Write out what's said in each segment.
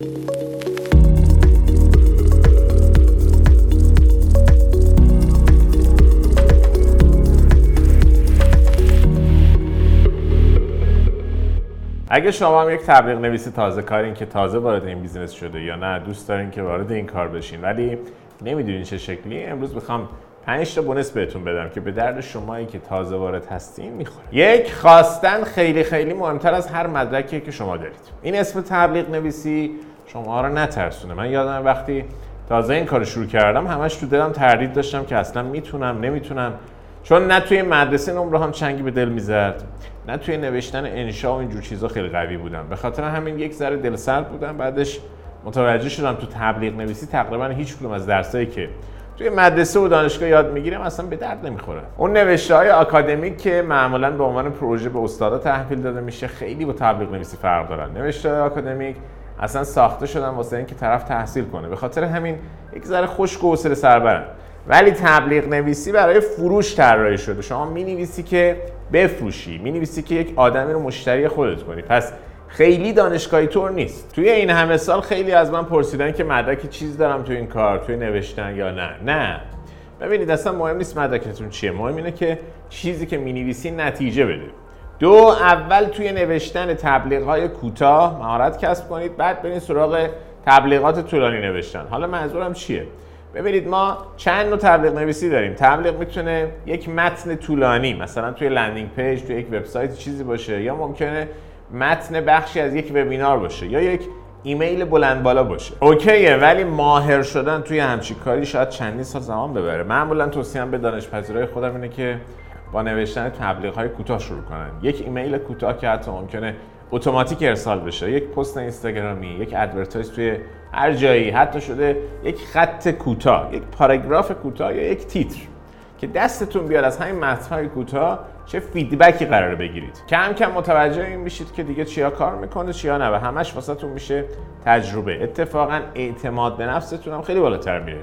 اگه شما هم یک تبلیغ نویسی تازه کارین که تازه وارد این business شده یا نه دوست دارین که وارد این کار بشین. ولی نمی‌دونین چه شکلی امروز می‌خوام 5 تا bonus بهتون بدم که به درد شمایی که تازه وارد هستین می‌خوره یک خواستن خیلی خیلی مهمتر از هر مدرکی که شما دارید. این اسم تبلیغ نویسی شما رو نترسونه. من یادم وقتی تازه این کار شروع کردم همش تو دلم تردید داشتم که اصلا می‌تونم نمی‌تونم. چون نه توی مدرسه نمره هم چنگی به دل می‌زد نه توی نوشتن انشا و اینجور چیزا خیلی قوی بودم. به خاطر همین یک ذره دلسرد بودم بعدش متوجه شدم تو تبلیغ نویسی تقریبا هیچ کدوم از درسایی که توی مدرسه و دانشگاه یاد می‌گیرم اصلا به درد نمی‌خوره. اون نوشته های آکادمیک که معمولا به عنوان پروژه به استادا تحویل داده میشه خیلی با تبلیغ نویسی فرق دارن. نوشته های آکادمیک اصلا ساخته شدن واسه اینکه طرف تحصیل کنه. به خاطر همین یک ذره خشک و حوصله سربرن ولی تبلیغ نویسی برای فروش طراحی شده. شما می نویسی که بفروشی می نویسی که یک آدمی رو مشتری خودت کنی. پس خیلی دانشگاهی طور نیست. توی این همه سال خیلی از من پرسیدن که مدرک چیز دارم توی این کار توی نوشتن یا نه. نه. ببینید اصلا مهم نیست مدرکتون چیه. مهم اینه که چیزی که می نویسی نتیجه بده. دو اول توی نوشتن تبلیغ های کوتاه مهارت کسب کنید بعد برید سراغ تبلیغات طولانی نوشتن. حالا منظورم چیه؟ ببینید ما چند نوع تبلیغ نویسی داریم. تبلیغ می‌تونه یک متن طولانی مثلا توی landing page توی یک وبسایت چیزی باشه یا ممکنه متن بخشی از یک webinar باشه یا یک ایمیل بلند بالا باشه. OK ه ولی ماهر شدن توی همچین کاری شاید چندین سال زمان ببره. معمولا توصیهم به دانشپذیرای خودم اینه که با نوشتن تبلیغ های کوتاه شروع کنین. یک ایمیل کوتاه که حتی ممکنه اتوماتیک ارسال بشه. یک پست اینستاگرامی یک advertise توی هر جایی. حتی شده یک خط کوتاه یک پاراگراف کوتاه یا یک تیتر. که دستتون بیاد از همین متن‌های کوتاه چه feedback ی قراره بگیرید. کم کم متوجه این میشید که دیگه چیا کار می‌کنه چیا نه و همش واسهتون میشه تجربه. اتفاقا اعتماد به نفستون هم خیلی بالاتر میره.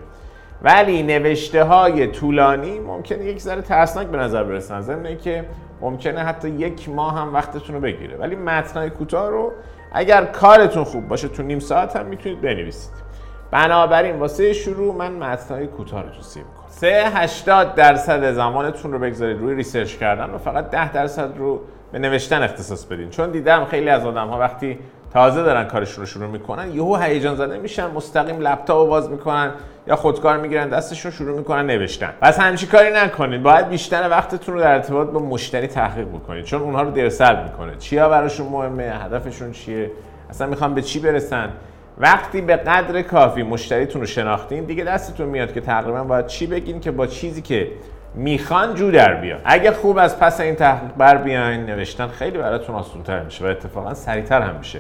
ولی نوشته های طولانی ممکنه یک ذره ترسناک به نظر برسن. ضمن که ممکنه حتی یک ماه هم وقتتون رو بگیره. ولی متنای کوتاه رو اگر کارتون خوب باشه تو نیم ساعت هم می‌تونید بنویسید. بنابراین واسه شروع من متنای کوتاه رو توصیه می‌کنم. 3 80 درصد زمانتون رو بگذارید روی research کردن و فقط 10 درصد رو به نوشتن اختصاص بدین. چون دیدم خیلی از آدم ها وقتی تازه دارن کارش رو شروع می‌کنن یهو هیجان زده میشن مستقیم لپتاپ رو باز می‌کنن یا خودکار می‌گیرن دستشون شروع می‌کنن نوشتن. پس همچی کاری نکنید. باید بیشتر وقتتون رو در ارتباط با مشتری تحقیق بکنید چون اونها رو درسل می‌کنه. چیا براشون مهمه؟ هدفشون چیه؟ اصلا می‌خوان به چی برسن؟ وقتی به قدر کافی مشتریتون رو شناختین دیگه دستتون میاد که تقریبا باید چی بگین که با چیزی که می‌خوان جو در بیاد. اگه خوب از پس این تحقیق بر بیاین نوشتن خیلی براتون آسان‌تر میشه و اتفاقا سریعتر هم میشه.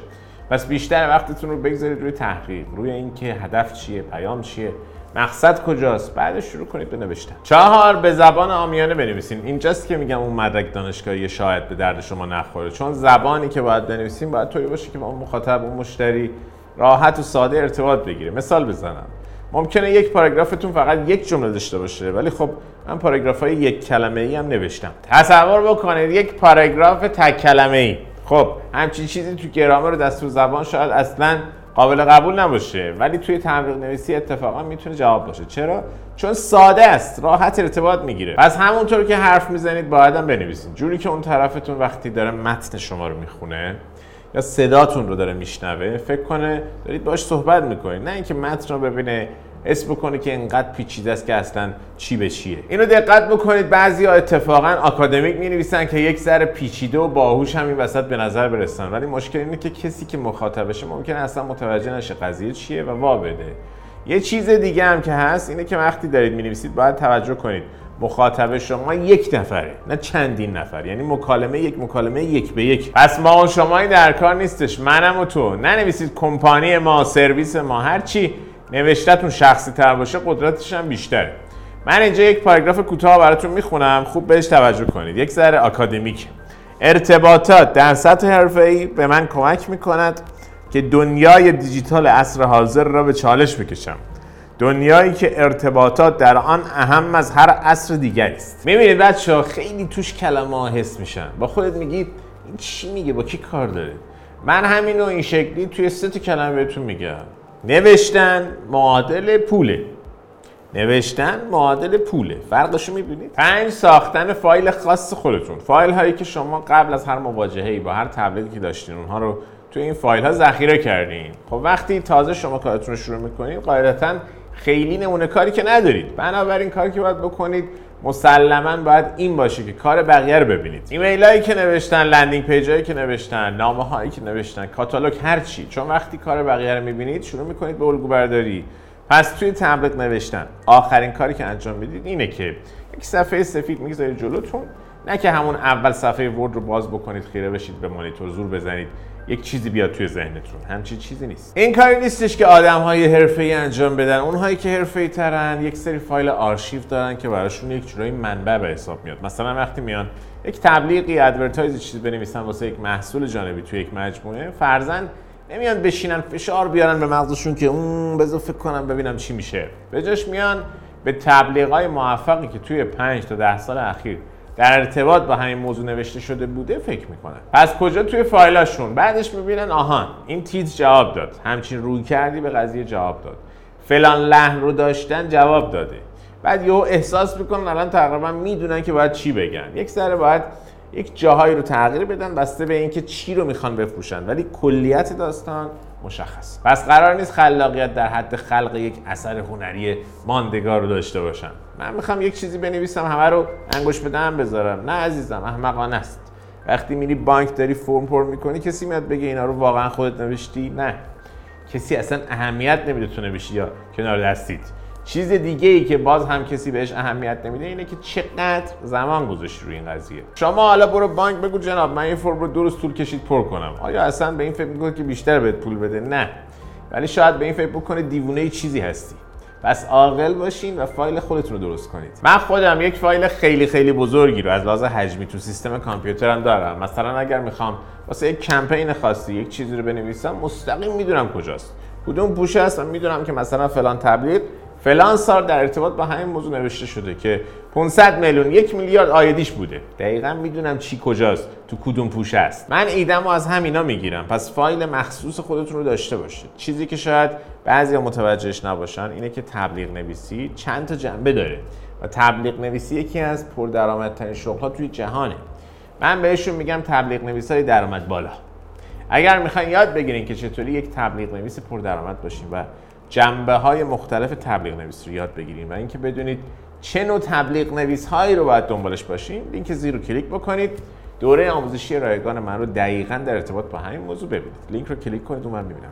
پس بیشتر وقتتون رو بگذارید روی تحقیق روی اینکه هدف چیه پیام چیه مقصد کجاست. بعدش شروع کنید به نوشتن. چهار به زبان آمیانه بنویسین. اینجاست که میگم اون مدرک دانشگاهی شاید به درد شما نخوره. چون زبانی که باید بنویسین باید طوری باشه که با اون مخاطب اون مشتری راحت و ساده ارتباط بگیره. مثال بزنم. ممکنه یک پاراگرافتون فقط یک جمله داشته باشه ولی خب من پاراگراف های یک کلمه ای هم نوشتم. تصور بکنید یک پاراگراف تک کلمه ای خب همچین چیزی تو گرامر و دستور زبان شاید اصلا قابل قبول نباشه ولی توی تبلیغ نویسی اتفاقا می‌تونه جواب باشه. چرا؟ چون ساده است راحت ارتباط می‌گیره. پس همونطور که حرف می‌زنید باید هم بنویسید. جوری که اون طرفتون وقتی داره متن شما رو می‌خونه یا صداتون رو داره میشنوه فکر کنه دارید باش صحبت می‌کنید. نه اینکه متن رو ببینه اسم بکنه که اینقدر پیچیده است که اصلا چی به چیه. اینو دقت بکنید بعضی ها اتفاقا آکادمیک می نویسن که یک ذره پیچیده و باهوش هم این وسط به نظر برسن. ولی مشکل اینه که کسی که مخاطبشه ممکنه اصلا متوجه نشه قضیه چیه و وا بده. یه چیز دیگه هم که هست اینه که وقتی دارید می نویسید باید توجه کنید. مخاطب شما یک نفره نه چندین نفر. یعنی مکالمه یک مکالمه یک به یک. پس ما و شما در کار نیستش. منم و تو. ننویسید کمپانی ما سرویس ما هر چی. نوشتتون شخصی تر باشه قدرتش هم بیشتره. من اینجا یک پاراگراف کوتاه براتون می‌خونم. خوب بهش توجه کنید. یک ذره آکادمیک. ارتباطات در سطح حرفه‌ای به من کمک می‌کند که دنیای دیجیتال عصر حاضر را به چالش بکشم. دنیایی که ارتباطات در آن اهم از هر عصر دیگری است. می‌بینید بچه خیلی توش کلمه ها حس میشن. با خودت میگید این چی میگه؟ با کی کار داره؟ من همینو این شکلی توی سه تا کلمه بهتون میگم. نوشتن معادل پوله. نوشتن معادل پوله. فرقشو می‌بینید؟ پنج ساختن فایل خاص خودتون. فایل هایی که شما قبل از هر مواجهه با هر تبلیغی که داشتین اونها رو توی این فایل ها ذخیره کردین. خب وقتی تازه شما کارتون رو شروع می‌کنید قاعدتا خیلی نمونه کاری که ندارید. بنابراین کاری که باید بکنید مسلما باید این باشه که کار بقیه رو ببینید. ایمیل هایی که نوشتن landing page هایی که نوشتن نامه هایی که نوشتن کاتالوگ هر چی. چون وقتی کار بقیه رو می‌بینید شروع می‌کنید به الگو برداری پس توی تبلیغ نوشتن. آخرین کاری که انجام می‌دید اینه که یک صفحه سفید می‌گذارید جلوتون. نه که همون اول صفحه Word رو باز بکنید خیره بشید به مانیتور زور بزنید. یک چیزی بیاد توی ذهنتون. همچین چیزی نیست. این کاری نیستش که آدم های حرفه‌ای انجام بدن. اونهایی که حرفه‌ای ترن یک سری فایل آرشیو دارن که براشون یک جورایی منبع به حساب میاد. مثلا وقتی میان یک تبلیغی advertise چیزی بنویسن واسه یک محصول جانبی توی یک مجموعه فرضا نمیان بشینن فشار بیارن به مغزشون که اون بذار فکر کنم ببینم چی میشه. به جاش میان به تبلیغای موفقی که توی 5 تا 10 سال اخیر در ارتباط با همین موضوع نوشته شده بوده فکر می‌کنن پس کجا توی فایلاشون؟ بعدش می‌بینن آهان این تیتر جواب داد. همچین روی کردی به قضیه جواب داد. فلان لحن رو داشتن جواب داده. بعد یهو احساس می‌کنن الان تقریبا می‌دونن که باید چی بگن. یک سره باید یک جاهایی رو تغییر بدن بسته به اینکه چی رو می‌خوان بفروشن. ولی کلیت داستان مشخص پس قرار نیست خلاقیت در حد خلق یک اثر هنری ماندگار رو داشته باشم. من می‌خوام یک چیزی بنویسم همه رو انگوش بدم بذارم. نه عزیزم احمقانه است. وقتی میری بانک داری فرم پر می‌کنی کسی میاد بگه اینا رو واقعا خودت نوشتی؟ نه. کسی اصلا اهمیت نمیده تو نوشتی یا کنار دستید چیز دیگه ای که باز هم کسی بهش اهمیت نمیده اینه که چقدر زمان گذاشتی روی این قضیه. شما حالا برو بانک بگو جناب من این فرم رو روز طول کشید پر کنم. آیا اصلا به این فکر می‌کنید که بیشتر بهت پول بده؟ نه. ولی شاید به این فکر بکنه دیوونه چیزی هستی. پس عاقل باشین و فایل خودتون رو درست کنید. من خودم یک فایل خیلی خیلی بزرگی رو از لحاظ حجمی تو سیستم کامپیوترم دارم. مثلا اگر می‌خوام واسه یک کمپین خاصی یک چیزی رو بنویسم مستقیم می‌دونم کجاست. کدوم پوشه هست می‌دونم که مثلا فلان تبلیغ فلان سال در ارتباط با همین موضوع نوشته شده که 500 میلیون یک میلیارد آیدیش بوده. دقیقا می‌دونم چی کجاست تو کدوم پوشه است. من ایدم از همینا می‌گیرم. پس فایل مخصوص خودتون رو داشته باشید. چیزی که شاید بعضی متوجهش نباشن اینه که تبلیغ نویسی چند تا جنبه داره. و تبلیغ نویسی یکی از پردرآمدترین شغل‌ها توی جهانه. من بهشون میگم تبلیغ نویسای درآمد بالا. اگر می‌خواین یاد بگیرین که چطوری یک تبلیغ نویس پردرآمد باشین و جنبه های مختلف تبلیغ نویس رو یاد بگیریم و اینکه بدونید چه نوع تبلیغ نویس هایی رو باید دنبالش باشیم لینک زیر رو کلیک بکنید. دوره آموزشی رایگان من رو دقیقا در ارتباط با همین موضوع ببینید. لینک رو کلیک کنید و من می‌بینم